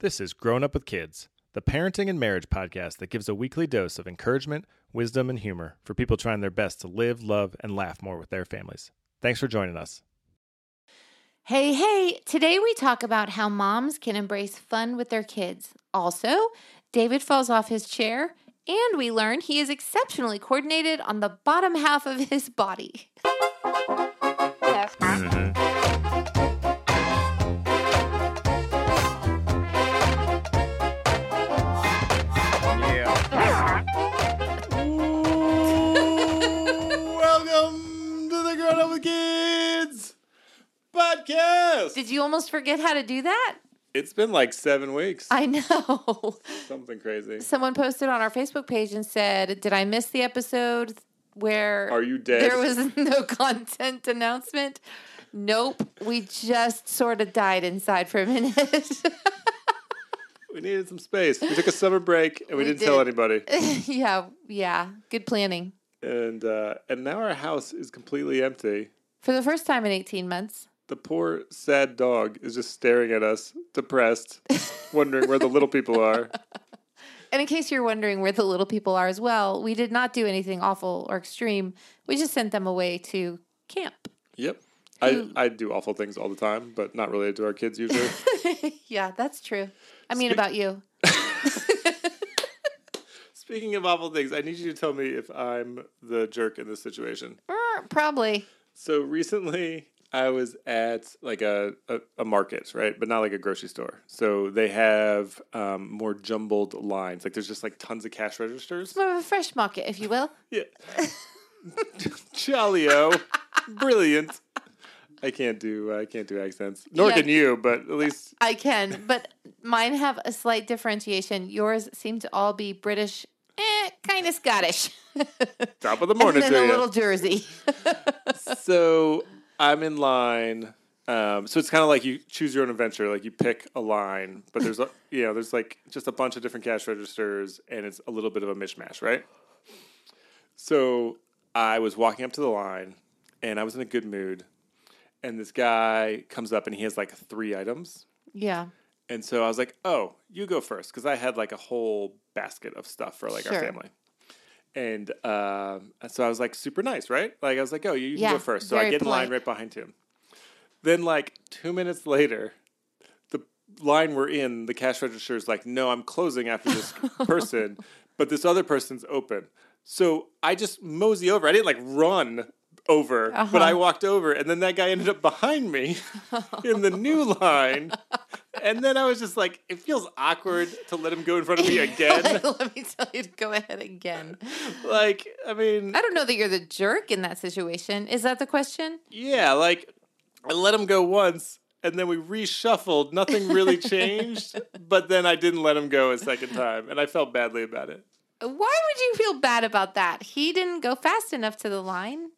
This is Grown Up with Kids, the parenting and marriage podcast that gives a weekly dose of encouragement, wisdom, and humor for people trying their best to live, love, and laugh more with their families. Thanks for joining us. Hey, hey, today we talk about how moms can embrace fun with their kids. Also, David falls off his chair, and we learn he is exceptionally coordinated on the bottom half of his body. Welcome podcast. Did you almost forget how to do that? It's been like seven weeks. I know. Something crazy. Someone posted on our Facebook page and said, Did I miss the episode where Are you dead? there was no content announcement? Nope. We just sort of died inside for a minute. We needed some space. We took a summer break and we, We didn't tell anybody. yeah, yeah. Good planning. And uh, and now our house is completely empty. For the first time in 18 months. The poor sad dog is just staring at us, depressed, wondering where the little people are. And in case you're wondering where the little people are as well, we did not do anything awful or extreme. We just sent them away to camp. Yep. I, I do awful things all the time, but not related to our kids usually. yeah, that's true. I mean, Speak- about you. Speaking of awful things, I need you to tell me if I'm the jerk in this situation. Er, Probably. So recently, I was at like a, a, a market, right? But not like a grocery store. So they have um, more jumbled lines. Like there's just like tons of cash registers. More of a fresh market, if you will. Yeah. Chalio. Brilliant. I can't do I can't do accents. Nor Yeah. can you, but at least I can, but mine have a slight differentiation. Yours seem to all be British, eh, kind of Scottish. top of the and morning then to a you. little Jersey. so I'm in line. Um, so it's kind of like you choose your own adventure. Like you pick a line, but there's a, you know there's like just a bunch of different cash registers, and it's a little bit of a mishmash, right? So I was walking up to the line, and I was in a good mood, and this guy comes up and he has like three items, yeah. and so I was like, "Oh, you go first, because I had like a whole basket of stuff for like our family." And um, so I was like, super nice, right? Like I was like, "Oh, you, you can go first." So I get in line right behind him. Then, like two minutes later, the line we're in, the cash register is like, "No, I'm closing after this person, but this other person's open." So I just mosey over. I didn't like run over, but Uh-huh. I walked over, and then that guy ended up behind me in the new line. And then I was just like, it feels awkward to let him go in front of me again. Let me tell you to go ahead again. like, I mean, I don't know that you're the jerk in that situation. Is that the question? yeah, like I let him go once and then we reshuffled. Nothing really changed, but then I didn't let him go a second time and I felt badly about it. Why would you feel bad about that? He didn't go fast enough to the line.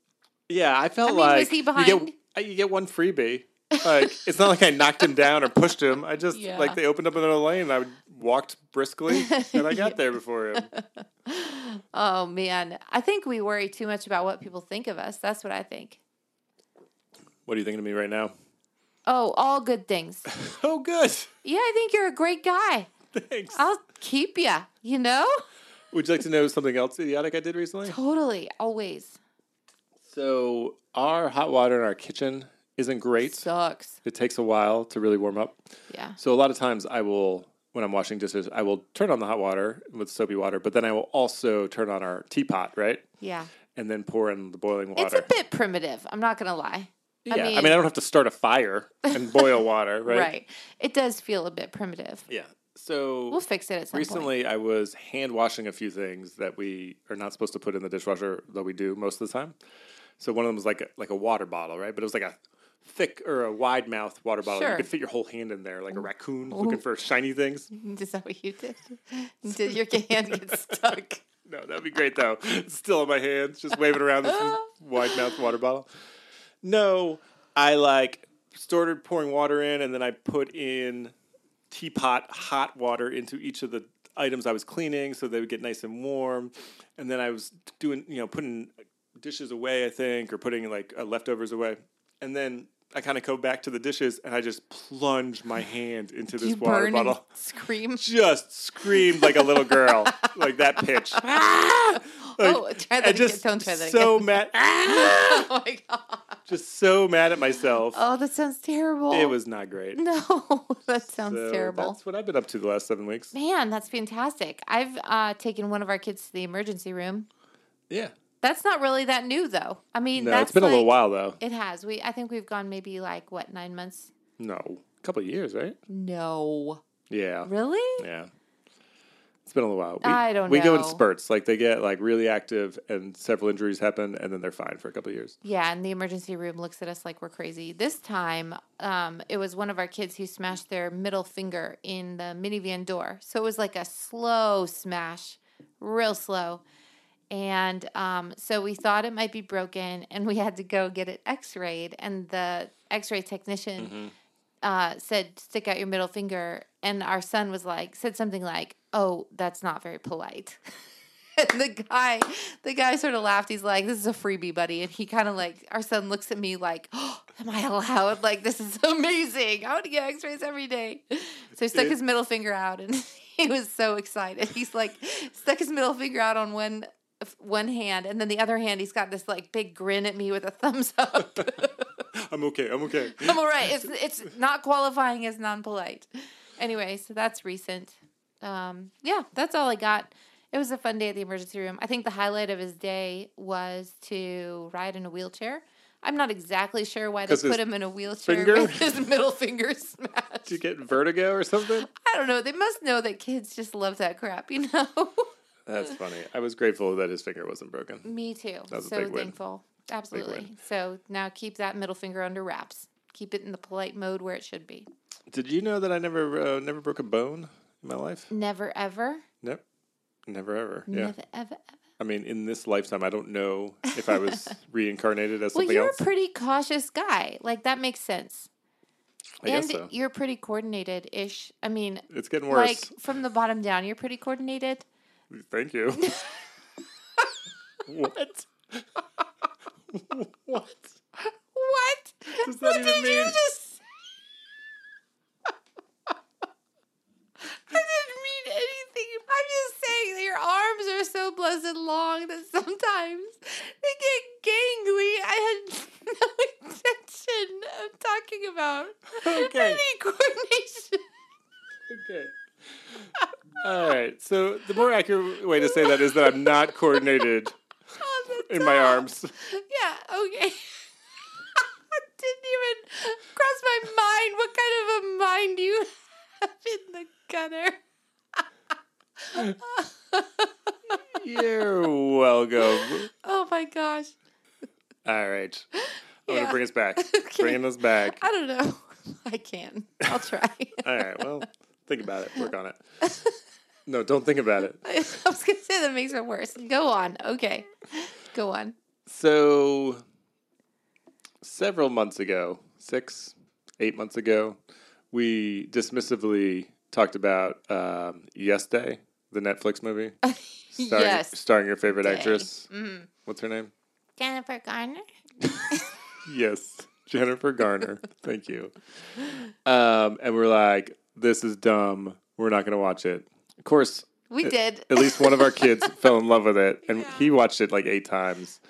Yeah, I felt I mean, was like he you behind? get uh, you get one freebie. Like it's not like I knocked him down or pushed him. I just Yeah. like they opened up another lane and I walked briskly and I got there before him. Oh man, I think we worry too much about what people think of us. That's what I think. What are you thinking of me right now? Oh, all good things. Oh, good. Yeah, I think you're a great guy. Thanks. I'll keep you. You know, Would you like to know something else idiotic I did recently? totally, always So our hot water in our kitchen isn't great. sucks. It takes a while to really warm up. Yeah, So a lot of times I will, when I'm washing dishes, I will turn on the hot water with soapy water, but then I will also turn on our teapot, right? yeah. And then pour in the boiling water. It's a bit primitive. I'm not gonna lie. yeah, I mean, mean- I don't have to start a fire and boil water, right? Right. It does feel a bit primitive. Yeah. So We'll fix it at some point. recently I was hand washing a few things that we are not supposed to put in the dishwasher, though we do most of the time. So one of them was like a, like a water bottle, right? But it was like a thick or a wide mouth water bottle. You could fit your whole hand in there, like a raccoon looking for shiny things. Is that what you did? Did your hand get stuck? No, that'd be great though. It's still in my hands, just waving around this wide mouth water bottle. No, I like started pouring water in, and then I put in teapot hot water into each of the items I was cleaning, so they would get nice and warm. And then I was doing, you know, putting dishes away, I think, or putting like uh, leftovers away. And then I kind of go back to the dishes and I just plunge my hand into this you water bottle. scream. Just screamed like a little girl, like that pitch. Like, oh, try that just Don't try that so again. mad, oh my god. just so mad at myself. Oh, that sounds terrible. It was not great. no, that sounds So terrible. That's what I've been up to the last seven weeks. Man, that's fantastic. I've uh, taken one of our kids to the emergency room. Yeah. That's not really that new, though. I mean, No, that's it's been a little while though. It has. We, I think we've gone maybe like what nine months. No, a couple of years, right? No, Yeah. really? Yeah. It's been a little while. We, I don't We go in spurts. Like they get like really active and several injuries happen and then they're fine for a couple of years. Yeah, and the emergency room looks at us like we're crazy. This time, um, it was one of our kids who smashed their middle finger in the minivan door. So it was like a slow smash, real slow. And um, so we thought it might be broken, and we had to go get it x rayed. And the x ray technician uh, said, Stick out your middle finger. And our son was like, said something like, Oh, that's not very polite. And the guy, the guy sort of laughed. He's like, "This is a freebie, buddy." And he kind of like, our son looks at me like, oh, "Am I allowed? Like, this is amazing. I want to get X-rays every day." So he stuck his middle finger out, and he was so excited. He's like, stuck his middle finger out on one one hand, and then the other hand, he's got this like big grin at me with a thumbs up. I'm okay. I'm okay. I'm all right. It's it's not qualifying as non-polite. Anyway, so that's recent. Um, yeah, that's all I got. It was a fun day at the emergency room. I think the highlight of his day was to ride in a wheelchair. I'm not exactly sure why they put him in a wheelchair finger? with his middle finger smashed. Did you get vertigo or something? I don't know. They must know that kids just love that crap, you know. That's funny. I was grateful that his finger wasn't broken. Me too. That was a so big win. thankful. Absolutely. So now keep that middle finger under wraps. Keep it in the polite mode where it should be. Did you know that I never uh, never broke a bone in my life? Never ever. Nope. Never ever. Yeah. Never ever. I mean, in this lifetime, I don't know if I was reincarnated as Well, something you're else. a pretty cautious guy. Like that makes sense. I and so. you're pretty coordinated ish. I mean, It's getting worse. like from the bottom down, you're pretty coordinated. Thank you. what? what? What? does that what even did you mean? just? I didn't mean anything. I'm just saying that your arms are so blessed long that sometimes they get gangly. I had no intention of talking about Okay. any coordination. Okay. All right. So the more accurate way to say that is that I'm not coordinated in my arms. Yeah, okay. Didn't even cross my mind what kind of a mind you have in the gutter. You're welcome. Oh my gosh. All right. I'm Yeah. gonna bring us back. Okay. Bringing us back. I don't know. I can. I'll try. All right. Well, think about it. Work on it. No, don't think about it. I was gonna say that makes it worse. Go on. Okay. Go on. So, several months ago, six, eight months ago, we dismissively talked about um, Yes Day, the Netflix movie, starring, yes. starring your favorite Day. actress. Mhm. What's her name? Jennifer Garner. Yes, Jennifer Garner. Thank you. Um, and we're like, this is dumb. We're not going to watch it. Of course, We did. at least one of our kids fell in love with it, and he watched it like eight times.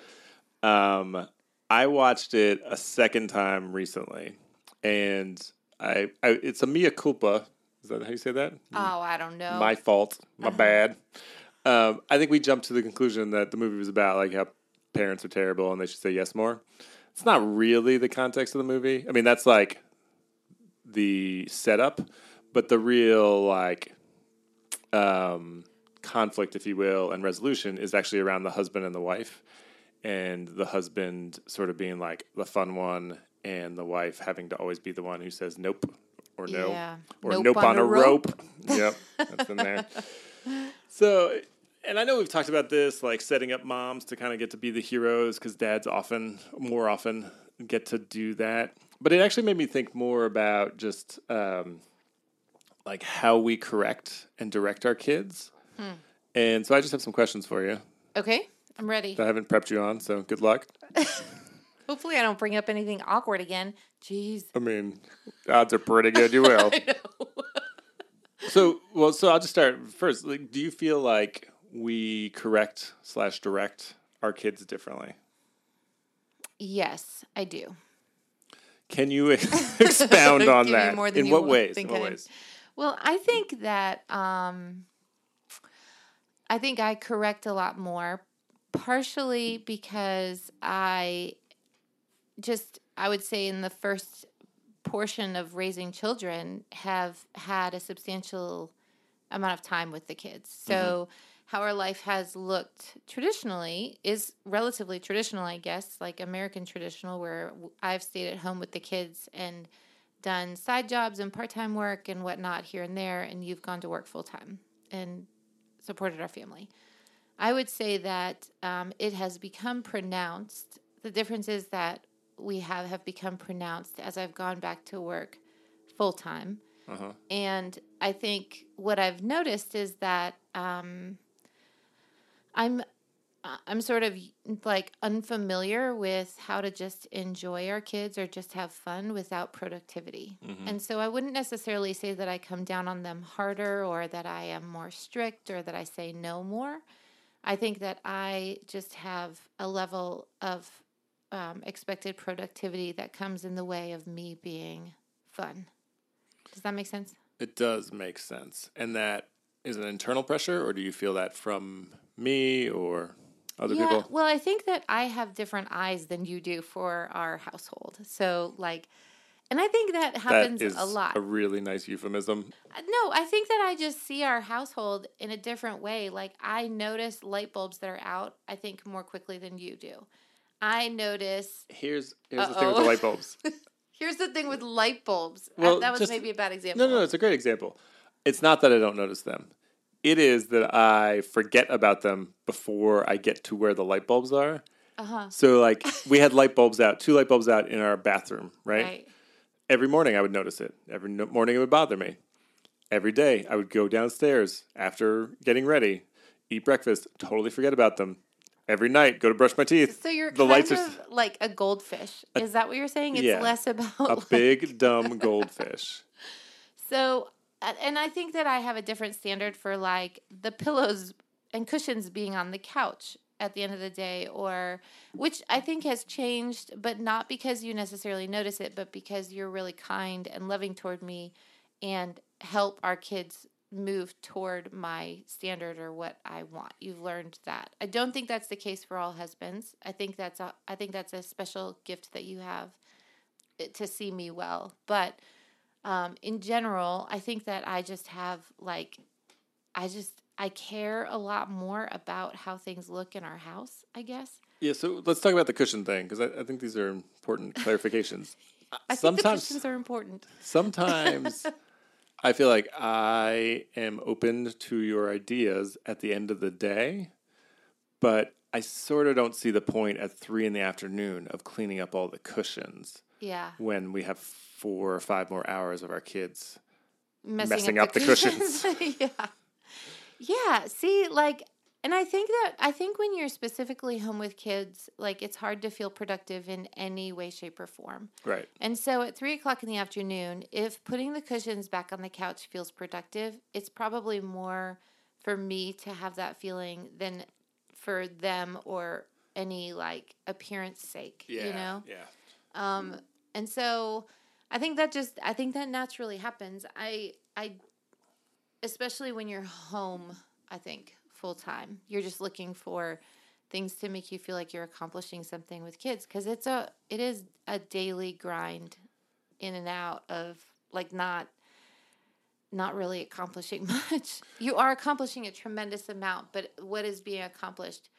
Um, I watched it a second time recently, and I, I it's a mea culpa. Is that how you say that? Oh, I don't know. My fault. My bad. Um, I think we jumped to the conclusion that the movie was about like how parents are terrible and they should say yes more. It's not really the context of the movie. I mean, that's like the setup, but the real like um, conflict, if you will, and resolution is actually around the husband and the wife, and the husband sort of being like the fun one, and the wife having to always be the one who says nope or no Yeah. or nope, on, a rope. yep, that's in there. So, and I know we've talked about this, like setting up moms to kind of get to be the heroes because dads often, more often, get to do that. But it actually made me think more about just um, like how we correct and direct our kids. Hmm. And so I just have some questions for you Okay. I'm ready. I haven't prepped you on. So good luck. Hopefully, I don't bring up anything awkward again. Jeez. I mean, odds are pretty good you will. So, well, so I'll just start first. Like, do you feel like we correct slash direct our kids differently? yes, I do. Can you expound on that? more than In you what ways? In what ways? Well, I think that um, I think I correct a lot more, partially because I just I would say in the first portion of raising children have had a substantial amount of time with the kids. So how our life has looked traditionally is relatively traditional, I guess, like American traditional, where I've stayed at home with the kids and done side jobs and part time work and whatnot here and there, and you've gone to work full time and supported our family. I would say that um, it has become pronounced. The difference is that we have, have become pronounced as I've gone back to work full time. Uh-huh. And I think what I've noticed is that um, I'm I'm sort of like unfamiliar with how to just enjoy our kids or just have fun without productivity. And so I wouldn't necessarily say that I come down on them harder or that I am more strict or that I say no more. I think that I just have a level of um, expected productivity that comes in the way of me being fun. Does that make sense? It does make sense. And that is an internal pressure, or do you feel that from me or other yeah, people? well, I think that I have different eyes than you do for our household. So, like, and I think that happens that is a lot. a really nice euphemism. Uh, No, I think that I just see our household in a different way. Like I notice light bulbs that are out, I think more quickly than you do. I notice Here's here's the thing with the light bulbs. Here's the thing with light bulbs. Uh, Well, that was just- maybe a bad example. No, no, it's a great example. It's not that I don't notice them. It is that I forget about them before I get to where the light bulbs are. Uh-huh. So like we had light bulbs out, two light bulbs out in our bathroom, right? Right. Every morning I would notice it. Every morning it would bother me. Every day I would go downstairs after getting ready, eat breakfast, totally forget about them. Every night go to brush my teeth. So you're the lights are like a goldfish. Is that what you're saying? It's yeah. less about a like- big dumb goldfish. So, and I think that I have a different standard for like the pillows and cushions being on the couch at the end of the day, or which I think has changed, but not because you necessarily notice it, but because you're really kind and loving toward me and help our kids move toward my standard or what I want. You've learned that. I don't think that's the case for all husbands. I think that's a I think that's a special gift that you have eh, to see me well. But um, in general, I think that I just have like, I just I care a lot more about how things look in our house. I guess. Yeah, so let's talk about the cushion thing because I, I think these are important clarifications. I think the sometimes, cushions are important. sometimes I feel like I am open to your ideas at the end of the day, but I sort of don't see the point at three in the afternoon of cleaning up all the cushions Yeah, when we have four or five more hours of our kids. messing, Messing up, up the, the cushions. yeah, yeah. See, like, and I think that I think when you're specifically home with kids, like, it's hard to feel productive in any way, shape, or form. Right. And so at three o'clock in the afternoon, if putting the cushions back on the couch feels productive, it's probably more for me to have that feeling than for them or any like appearance sake, Yeah. you know? Yeah. Um, and so I think that just, I think that naturally happens. I, I, especially when you're home, I think full time, you're just looking for things to make you feel like you're accomplishing something with kids because it's a it is a daily grind in and out of like not not really accomplishing much you are accomplishing a tremendous amount but what is being accomplished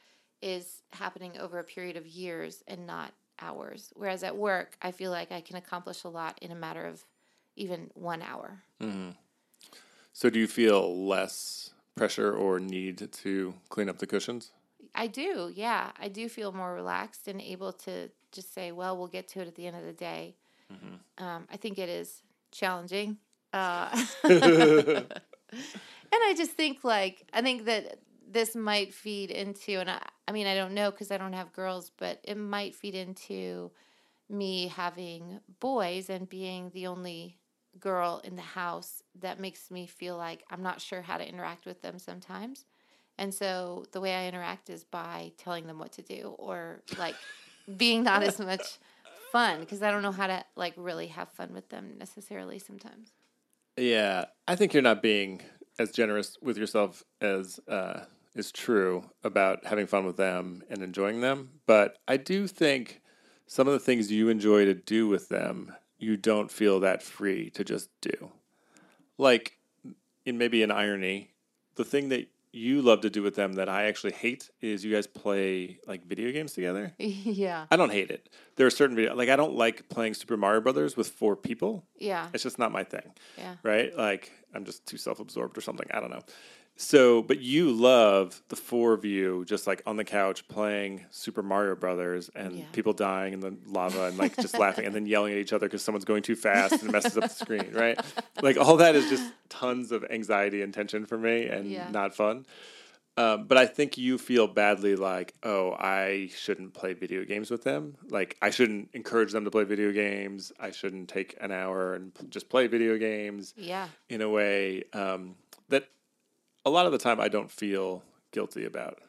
is happening over a period of years and not hours whereas at work i feel like i can accomplish a lot in a matter of even one hour So do you feel less pressure or need to clean up the cushions? I do, yeah. I do feel more relaxed and able to just say, well, we'll get to it at the end of the day. Um, I think it is challenging. Uh, and I just think, like, I think that this might feed into, and I, I mean, I don't know because I don't have girls, but it might feed into me having boys and being the only girl in the house that makes me feel like I'm not sure how to interact with them sometimes. And so the way I interact is by telling them what to do or like being not as much fun because I don't know how to like really have fun with them necessarily sometimes. Yeah, I think you're not being as generous with yourself as uh, is true about having fun with them and enjoying them. But I do think some of the things you enjoy to do with them, you don't feel that free to just do. Like, in maybe an irony, the thing that you love to do with them that I actually hate is you guys play like video games together. yeah. I don't hate it. There are certain video like I don't like playing Super Mario Brothers with four people. Yeah. It's just not my thing. Yeah. Right? Like I'm just too self-absorbed or something. I don't know. So, but you love the four of you just like on the couch playing Super Mario Brothers and Yeah. people dying in the lava and like just laughing and then yelling at each other because someone's going too fast and it messes up the screen, right? Like all that is just tons of anxiety and tension for me and Yeah. not fun. Um, but I think you feel badly like, oh, I shouldn't play video games with them. Like, I shouldn't encourage them to play video games. I shouldn't take an hour and p- just play video games Yeah. in a way um, that a lot of the time I don't feel guilty about.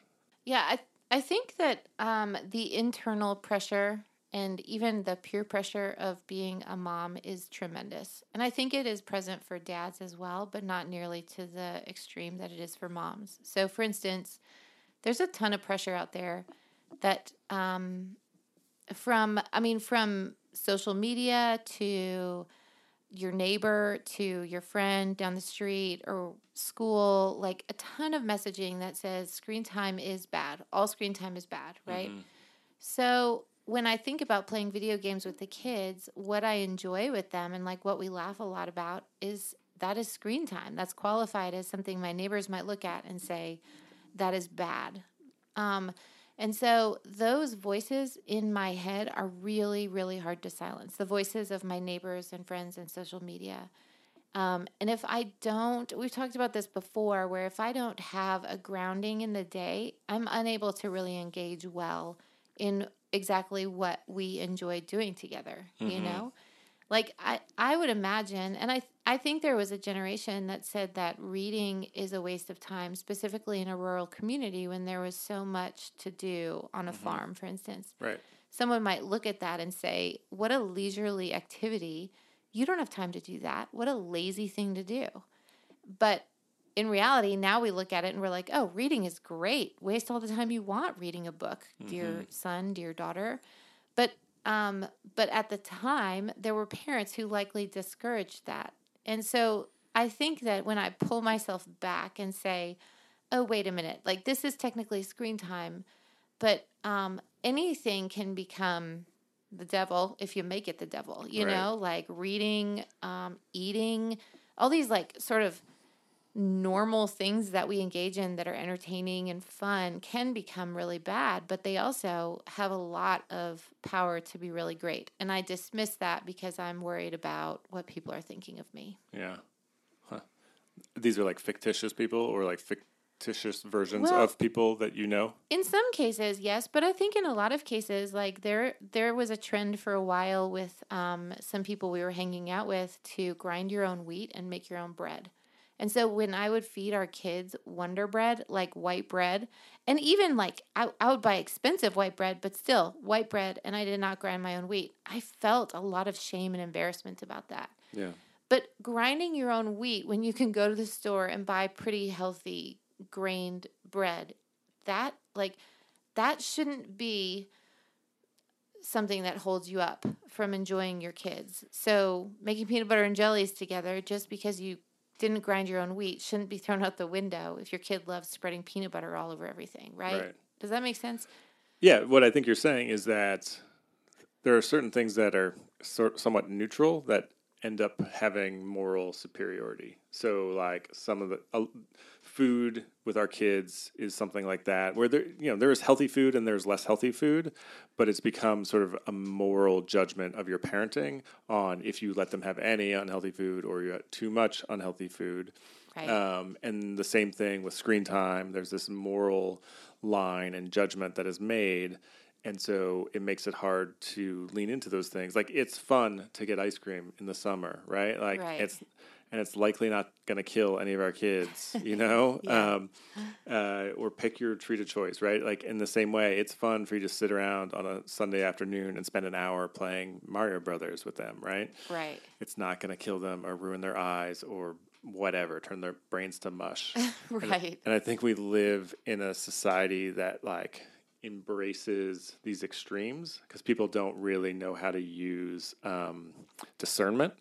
Yeah, I I think that um, the internal pressure and even the peer pressure of being a mom is tremendous, and I think it is present for dads as well, but not nearly to the extreme that it is for moms. So, for instance, there's a ton of pressure out there that um, from I mean from social media to your neighbor to your friend down the street or school, like a ton of messaging that says screen time is bad. All screen time is bad, right? So when I think about playing video games with the kids, what I enjoy with them and like what we laugh a lot about is that is screen time. That's qualified as something my neighbors might look at and say, that is bad. Um, and so those voices in my head are really, really hard to silence. The voices of my neighbors and friends and social media. Um, and if I don't, we've talked about this before, where if I don't have a grounding in the day, I'm unable to really engage well in exactly what we enjoy doing together, you know? Like I, I would imagine, and I, I think there was a generation that said that reading is a waste of time, specifically in a rural community when there was so much to do on a mm-hmm. farm, for instance Right. someone might look at that and say, What a leisurely activity. You don't have time to do that. What a lazy thing to do. But in reality, now we look at it and we're like, Oh, reading is great. Waste all the time you want reading a book, dear mm-hmm. son, dear daughter. But um, but at the time, there were parents who likely discouraged that. And so I think that when I pull myself back and say, oh, wait a minute, like this is technically screen time, but um, anything can become the devil if you make it the devil, you Right. know, like reading, um, eating, all these like sort of normal things that we engage in that are entertaining and fun can become really bad, but they also have a lot of power to be really great. And I dismiss that because I'm worried about what people are thinking of me. Yeah. Huh. These are like fictitious people or like fictitious versions Well- of people that you know. In some cases, yes, but I think in a lot of cases, like there there was a trend for a while with um, some people we were hanging out with to grind your own wheat and make your own bread. And so when I would feed our kids Wonder Bread, like white bread, and even like I, I would buy expensive white bread, but still white bread, and I did not grind my own wheat, I felt a lot of shame and embarrassment about that. Yeah. But grinding your own wheat when you can go to the store and buy pretty healthy grained bread, that like that shouldn't be something that holds you up from enjoying your kids. So making peanut butter and jellies together just because you didn't grind your own wheat shouldn't be thrown out the window if your kid loves spreading peanut butter all over everything, right? Right. Does that make sense? Yeah, what I think you're saying is that there are certain things that are sort somewhat neutral that end up having moral superiority. So like some of the uh, food with our kids is something like that where there you know there is healthy food and there's less healthy food, but it's become sort of a moral judgment of your parenting on if you let them have any unhealthy food or you have too much unhealthy food. Right. Um, and the same thing with screen time. There's this moral line and judgment that is made. And so it makes it hard to lean into those things. Like it's fun to get ice cream in the summer, right? Like Right. it's and it's likely not going to kill any of our kids, you know. Yeah. um, uh, or pick your treat of choice, right? Like in the same way, it's fun for you to sit around on a Sunday afternoon and spend an hour playing Mario Brothers with them, right? right. It's not going to kill them or ruin their eyes or whatever, turn their brains to mush. Right. And I think we live in a society that like embraces these extremes because people don't really know how to use um, discernment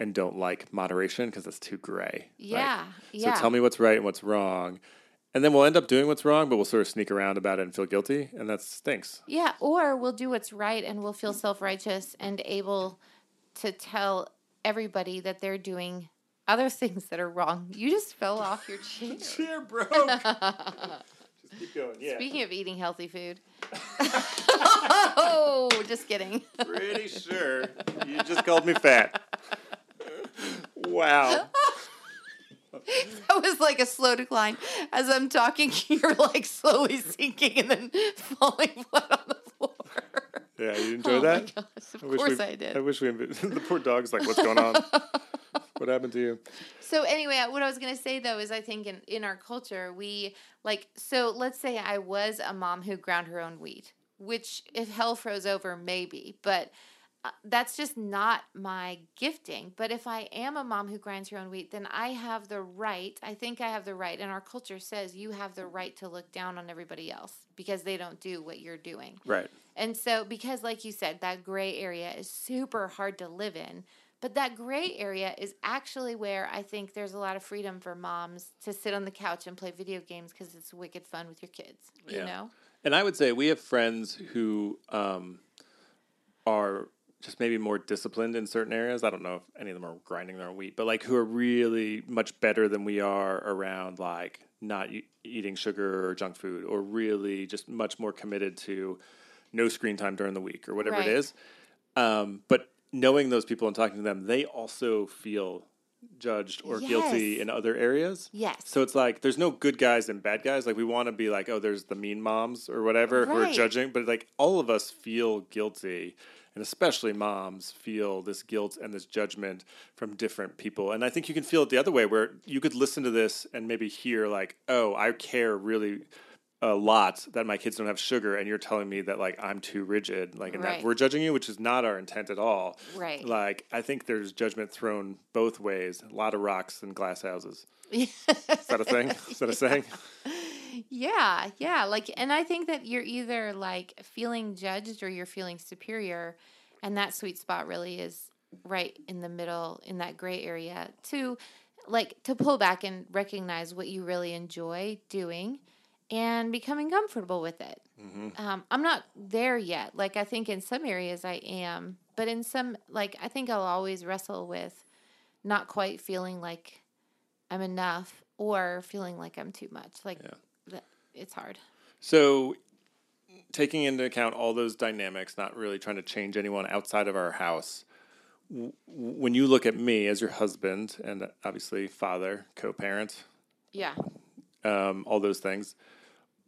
and don't like moderation because it's too gray. right? Yeah. So tell me what's right and what's wrong. And then we'll end up doing what's wrong, but we'll sort of sneak around about it and feel guilty. And that stinks. Yeah, or we'll do what's right and we'll feel self righteous and able to tell everybody that they're doing other things that are wrong. You just fell off your chair. Chair broke. Just keep going. Yeah. Speaking of eating healthy food. oh, just kidding. Pretty sure you just called me fat. Wow. That was like a slow decline. As I'm talking, you're like slowly sinking and then falling flat on the floor. Yeah, you enjoy oh that? my gosh, of I course we, I did. I wish we. the poor dog's like, what's going on? what happened to you? So anyway, uh, what I was gonna say though is I think in, in our culture we like so let's say I was a mom who ground her own wheat, which if hell froze over maybe, but uh, that's just not my gifting. But if I am a mom who grinds her own wheat, then I have the right. I think I have the right, and our culture says you have the right to look down on everybody else because they don't do what you're doing. Right. And so, because, like you said, that gray area is super hard to live in, but that gray area is actually where I think there's a lot of freedom for moms to sit on the couch and play video games because it's wicked fun with your kids, you Yeah. know? And I would say we have friends who um, are just maybe more disciplined in certain areas. I don't know if any of them are grinding their own wheat, but like who are really much better than we are around like not e- eating sugar or junk food, or really just much more committed to no screen time during the week or whatever Right. it is. Um, but knowing those people and talking to them, they also feel judged or guilty in other areas. Yes. So it's like there's no good guys and bad guys. Like we want to be like, oh, there's the mean moms or whatever who are judging, but like all of us feel guilty, and especially moms feel this guilt and this judgment from different people. And I think you can feel it the other way, where you could listen to this and maybe hear like, oh, I care really a lot that my kids don't have sugar, and you're telling me that like I'm too rigid, like and Right. that we're judging you, which is not our intent at all. Right. Like I think there's judgment thrown both ways. A lot of rocks and glass houses. Is Is that a thing? Is that a saying? Yeah, yeah. Like, and I think that you're either like feeling judged or you're feeling superior. And that sweet spot really is right in the middle, in that gray area to like to pull back and recognize what you really enjoy doing and becoming comfortable with it. Um, I'm not there yet. Like, I think in some areas I am, but in some, like, I think I'll always wrestle with not quite feeling like I'm enough or feeling like I'm too much. Like, Yeah. It's hard. So, taking into account all those dynamics, not really trying to change anyone outside of our house, w- when you look at me as your husband and obviously father, co parent, Yeah. um, all those things,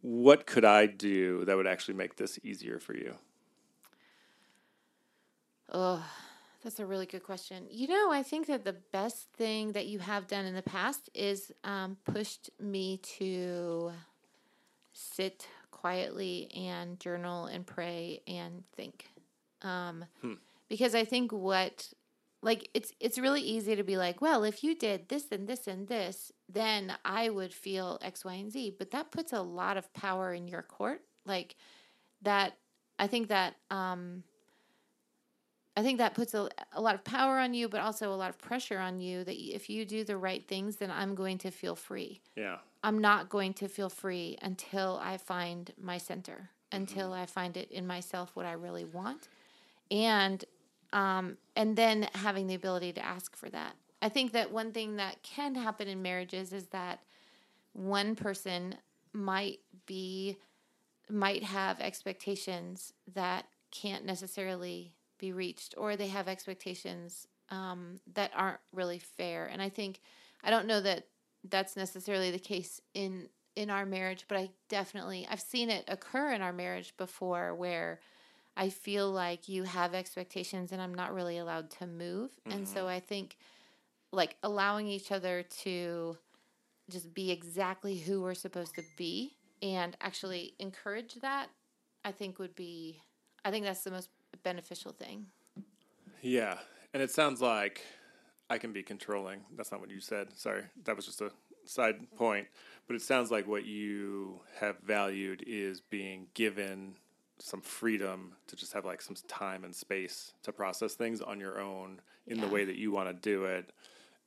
what could I do that would actually make this easier for you? Oh, that's a really good question. You know, I think that the best thing that you have done in the past is um, pushed me to sit quietly and journal and pray and think. Um, Because I think what like it's it's really easy to be like, well, if you did this and this and this, then I would feel X, Y, and Z. But that puts a lot of power in your court. Like that I think that um I think that puts a, a lot of power on you, but also a lot of pressure on you that if you do the right things, then I'm going to feel free. Yeah. I'm not going to feel free until I find my center, until I find it in myself what I really want. And um, and then having the ability to ask for that. I think that one thing that can happen in marriages is that one person might be might have expectations that can't necessarily be reached, or they have expectations um, that aren't really fair. And I think I don't know that that's necessarily the case in in our marriage, but I definitely I've seen it occur in our marriage before where I feel like you have expectations and I'm not really allowed to move. Mm-hmm. And so I think like allowing each other to just be exactly who we're supposed to be and actually encourage that, I think would be I think that's the most beneficial thing. Yeah. And it sounds like I can be controlling. That's not what you said. Sorry. That was just a side point. But it sounds like what you have valued is being given some freedom to just have like some time and space to process things on your own in yeah. the way that you want to do it.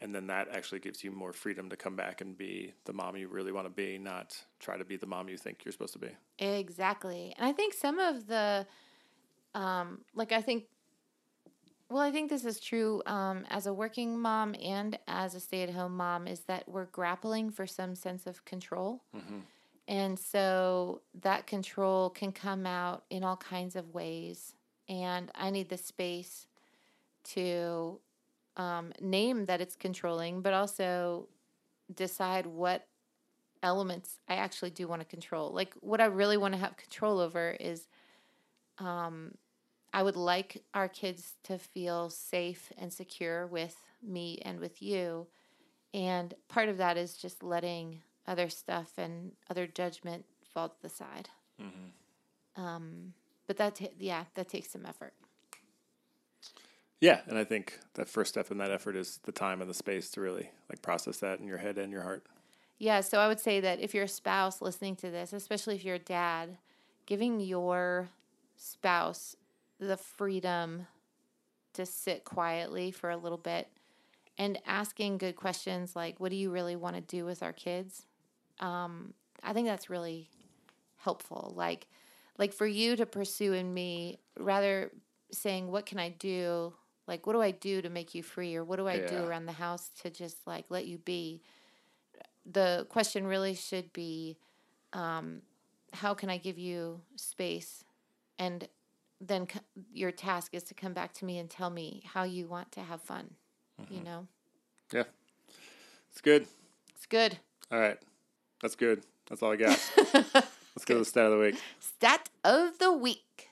And then that actually gives you more freedom to come back and be the mom you really want to be, not try to be the mom you think you're supposed to be. Exactly. And I think some of the, um, like, I think well, I think this is true um, as a working mom and as a stay at home mom is that we're grappling for some sense of control. Mm-hmm. And so that control can come out in all kinds of ways. And I need the space to um, name that it's controlling, but also decide what elements I actually do want to control. Like, what I really want to have control over is um, I would like our kids to feel safe and secure with me and with you. And part of that is just letting other stuff and other judgment fall to the side. Mm-hmm. Um, but that, t- yeah, that takes some effort. Yeah, and I think that first step in that effort is the time and the space to really like process that in your head and your heart. Yeah, so I would say that if you're a spouse listening to this, especially if you're a dad, giving your spouse the freedom to sit quietly for a little bit and asking good questions like, what do you really want to do with our kids? Um, I think that's really helpful. Like, like for you to pursue in me, rather saying, what can I do? Like, what do I do to make you free? Or what do I yeah. do around the house to just like let you be? The question really should be, um, how can I give you space? And then c- your task is to come back to me and tell me how you want to have fun. Mm-hmm. You know. Yeah, it's good. It's good. All right, that's good. That's all I got. Let's go to the stat of the week. Stat of the week.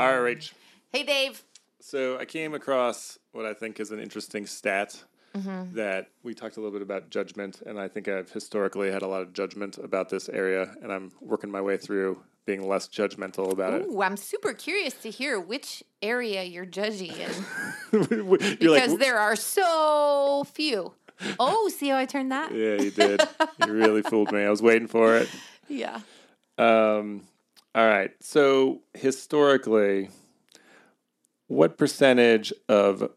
All right, Rach. Hey, Dave. So I came across what I think is an interesting stat mm-hmm. that we talked a little bit about judgment, and I think I've historically had a lot of judgment about this area, and I'm working my way through being less judgmental about Ooh, it. I'm super curious to hear which area you're judging in. because like, there are so few. Oh, see how I turned that? Yeah, you did. you really fooled me. I was waiting for it. Yeah. Um, all right. So historically, what percentage of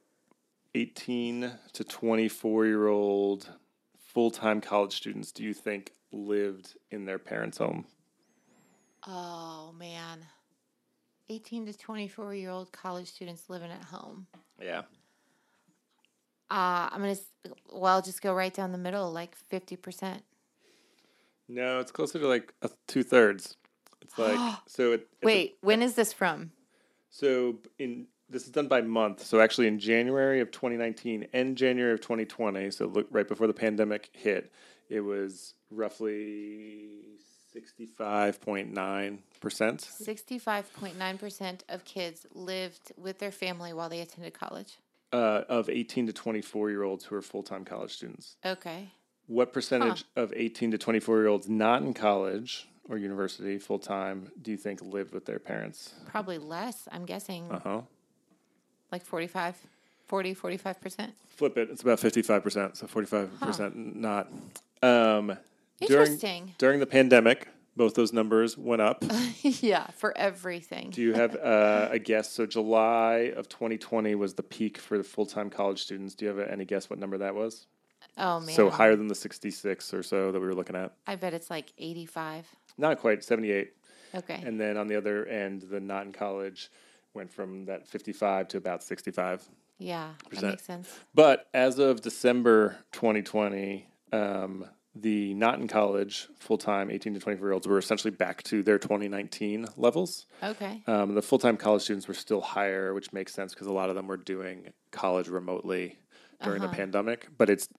18 to 24 year old full time college students do you think lived in their parents' home? Oh, man. 18 to 24 year old college students living at home. Yeah. Uh, I'm going to, well, just go right down the middle, like 50%. No, it's closer to like two thirds. It's like, so it. Wait, a, when is this from? So in this is done by month. So actually, in January of 2019 and January of 2020, so look right before the pandemic hit, it was roughly 65.9 percent. 65.9 percent of kids lived with their family while they attended college. Uh, of 18 to 24 year olds who are full time college students. Okay. What percentage huh. of 18 to 24 year olds not in college or university full time do you think lived with their parents? Probably less, I'm guessing. Uh huh like 45, 40, 45%? Flip it. It's about 55%. So 45% huh. not. Um, Interesting. During, during the pandemic, both those numbers went up. yeah, for everything. Do you have uh, a guess? So July of 2020 was the peak for the full time college students. Do you have any guess what number that was? Oh man! So higher than the 66 or so that we were looking at. I bet it's like 85. Not quite 78. Okay. And then on the other end, the not in college went from that 55 to about 65. yeah, that makes sense. But as of December 2020, um, the not in college full time 18 to 24 year olds were essentially back to their 2019 levels. Okay. Um, the full time college students were still higher, which makes sense because a lot of them were doing college remotely during the pandemic, but it's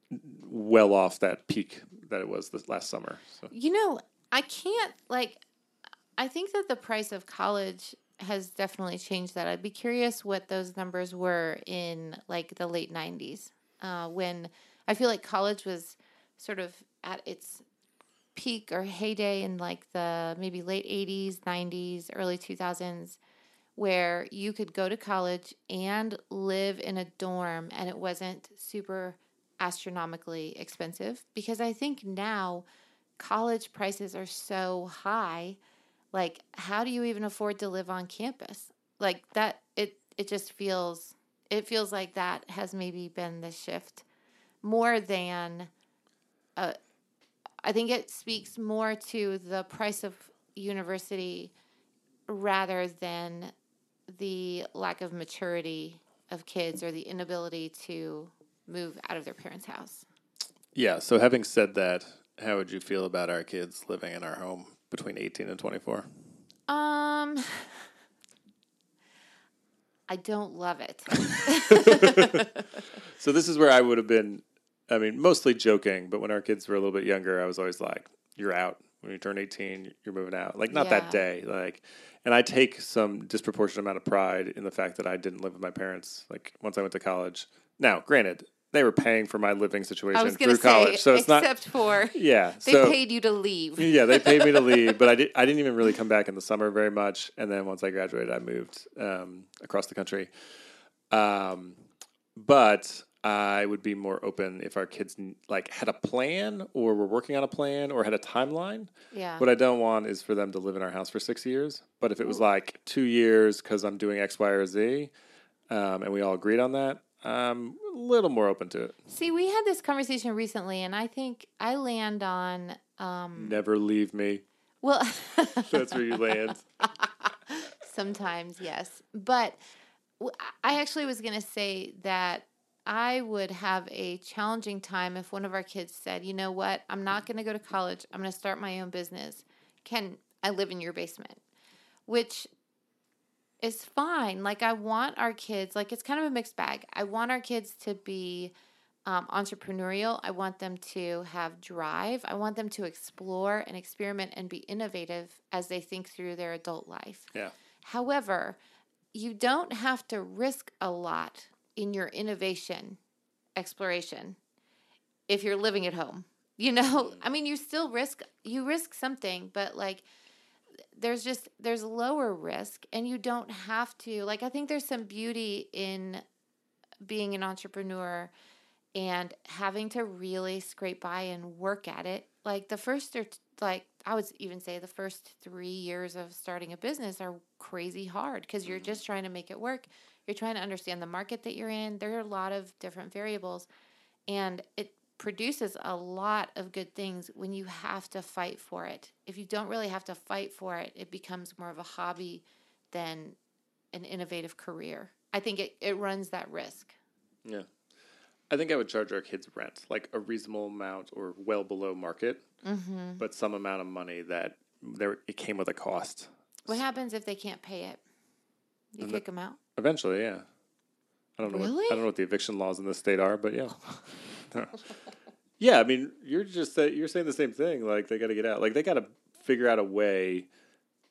well off that peak that it was this last summer. So You know, I can't like. I think that the price of college has definitely changed. That I'd be curious what those numbers were in like the late '90s, uh, when I feel like college was sort of at its peak or heyday in like the maybe late '80s, '90s, early 2000s, where you could go to college and live in a dorm, and it wasn't super astronomically expensive. Because I think now college prices are so high like how do you even afford to live on campus like that it it just feels it feels like that has maybe been the shift more than uh, i think it speaks more to the price of university rather than the lack of maturity of kids or the inability to move out of their parents house yeah. So having said that, how would you feel about our kids living in our home between 18 and 24? Um, I don't love it. So this is where I would have been. I mean, mostly joking, but when our kids were a little bit younger, I was always like, "You're out when you turn 18. You're moving out." Like not Yeah. that day, like. And I take some disproportionate amount of pride in the fact that I didn't live with my parents. Like once I went to college. Now, granted, they were paying for my living situation through say, college, so it's not. except for Yeah, they so paid you to leave. yeah, they paid me to leave, but I, did, I didn't even really come back in the summer very much. And then once I graduated, I moved um, across the country. Um, but I would be more open if our kids like had a plan or were working on a plan or had a timeline. Yeah. What I don't want is for them to live in our house for six years. But if it was like two years because I'm doing X, Y, or Z, um, and we all agreed on that, I'm a little more open to it. See, we had this conversation recently, and I think I land on, um, Never leave me. well, That's where you land. sometimes, yes. But I actually was going to say that I would have a challenging time if one of our kids said, you know what, I'm not going to go to college. I'm going to start my own business. Can I live in your basement? Which is fine. Like, I want our kids, like, it's kind of a mixed bag. I want our kids to be um, entrepreneurial. I want them to have drive. I want them to explore and experiment and be innovative as they think through their adult life. Yeah. However, you don't have to risk a lot in your innovation exploration if you're living at home. You know, I mean, you still risk you risk something, but like there's just there's lower risk and you don't have to like I think there's some beauty in being an entrepreneur and having to really scrape by and work at it. Like the first or like I would even say the first 3 years of starting a business are crazy hard because you're mm-hmm. just trying to make it work. You're trying to understand the market that you're in. There are a lot of different variables and it produces a lot of good things when you have to fight for it. If you don't really have to fight for it, it becomes more of a hobby than an innovative career. I think it, it runs that risk. Yeah. I think I would charge our kids rent, like a reasonable amount or well below market, Mm-hmm. but some amount of money that there it came with a cost. What happens if they can't pay it? You And the- kick them out? Eventually, yeah. I don't know. What, Really? I don't know what the eviction laws in this state are, but yeah. yeah, I mean, you're just say, you're saying the same thing. Like they got to get out. Like they got to figure out a way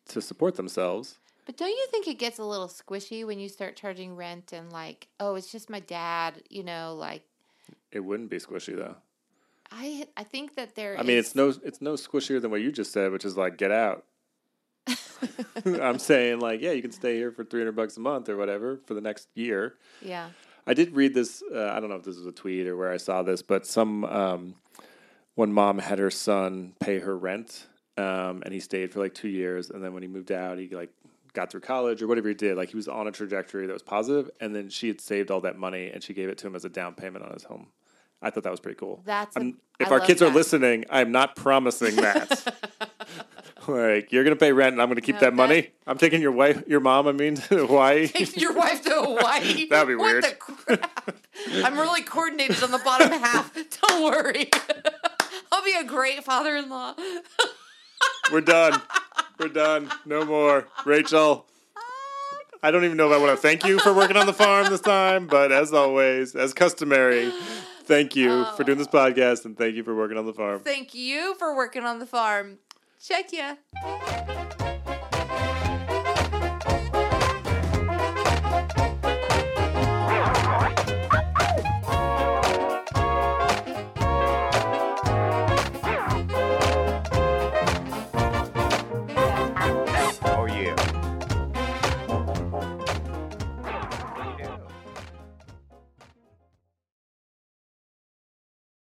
to support themselves. But don't you think it gets a little squishy when you start charging rent and like, oh, it's just my dad, you know, like It wouldn't be squishy though. I I think that there I mean, is- it's no it's no squishier than what you just said, which is like get out. I'm saying like, yeah, you can stay here for 300 bucks a month or whatever for the next year. yeah. I did read this. Uh, I don't know if this was a tweet or where I saw this, but some um, one mom had her son pay her rent, um, and he stayed for like two years, and then when he moved out, he like got through college or whatever he did. Like he was on a trajectory that was positive, and then she had saved all that money and she gave it to him as a down payment on his home. I thought that was pretty cool. That's a- if I our kids are listening, I'm not promising that. Like you're gonna pay rent, and I'm gonna keep No, that that- money. I'm taking your wife, your mom. I mean, to Hawaii. Taking your wife to Hawaii. That'd be What weird. the crap? I'm really coordinated on the bottom half. Don't worry. I'll be a great father-in-law. We're done. We're done. No more. Rachel. I don't even know if I want to thank you for working on the farm this time, but as always, as customary, thank you for doing this oh. podcast and thank you for working on the farm. Thank you for working on the farm. Check ya.